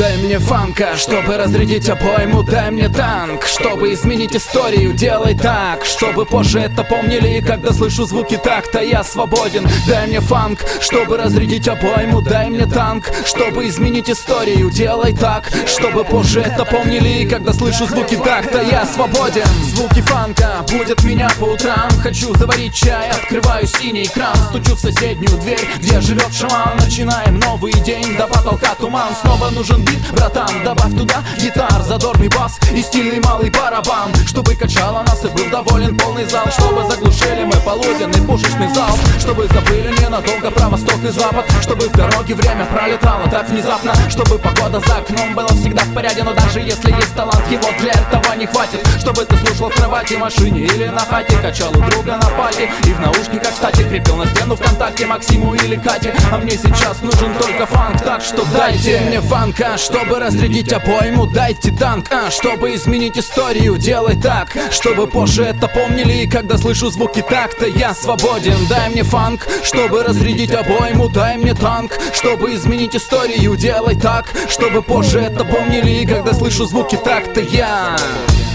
Дай мне фанка, чтобы разрядить обойму. Дай мне танк, чтобы изменить историю. Делай так, чтобы позже это помнили. Когда слышу звуки так-то я свободен. Дай мне фанк, чтобы разрядить обойму. Дай мне танк, чтобы изменить историю. Делай так, чтобы позже это помнили. Когда слышу звуки так-то я свободен. Звуки фанка будет меня по утрам. Хочу заварить чай, открываю синий кран Стучу в соседнюю дверь, где живет шаман. Начинаем новый день, до потолка туман. Снова нужен бит, братан, добавь туда гитар Задорный бас и стильный малый барабан Чтобы качало нас и был доволен полный зал. Чтобы заглушили мы полуденный пушечный зал Чтобы забыли ненадолго про восток и запад Чтобы в дороге время пролетало так внезапно Чтобы погода за окном была всегда в порядке. Но даже если есть талант, его для этого не хватит. Чтобы ты слушал в кровати, машине или на хате Качал у друга на пати И в наушниках, кстати, крепил на стену ВКонтакте Максиму или Кате. А мне сейчас нужен только фанк Так что дайте мне фанка, чтобы разрядить обойму Дайте танк, а, чтобы изменить историю Делай так, чтобы позже это помнили И когда слышу звуки так-то я свободен. Дай мне фанк, чтобы разрядить обойму Дай мне танк, чтобы изменить историю Делай так, чтобы позже это помнили И когда слышу звуки так-то я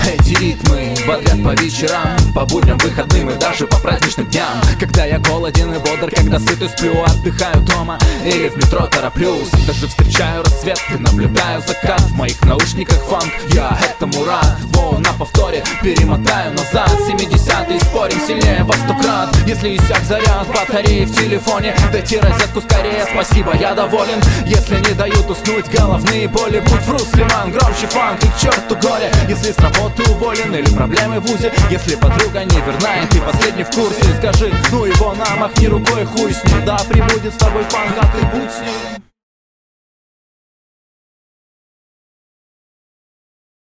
эти ритмы бодрят по вечерам. По будням, выходным и даже по праздничным дням. Когда я голоден и бодр, когда сыт и сплю Отдыхаю дома или в метро тороплюсь. Даже встречаю рассвет и наблюдаю закат. В моих наушниках фанк, я этому рад. Воу, на повторе перемотаю назад. 70-е спорим сильнее во сто крат. Если иссяк заряд батареи в телефоне Дайте розетку скорее, спасибо, я доволен. Если не дают уснуть головные боли. Будь в русле, ман, громче фанк. И к черту горе Если с работы уволен или проблемы в УЗИ. Если подруга не верна и ты последний в курсе Скажи, ну его на, махни рукой, хуй с ним. Да, прибудет с тобой фанк, а ты будь с ним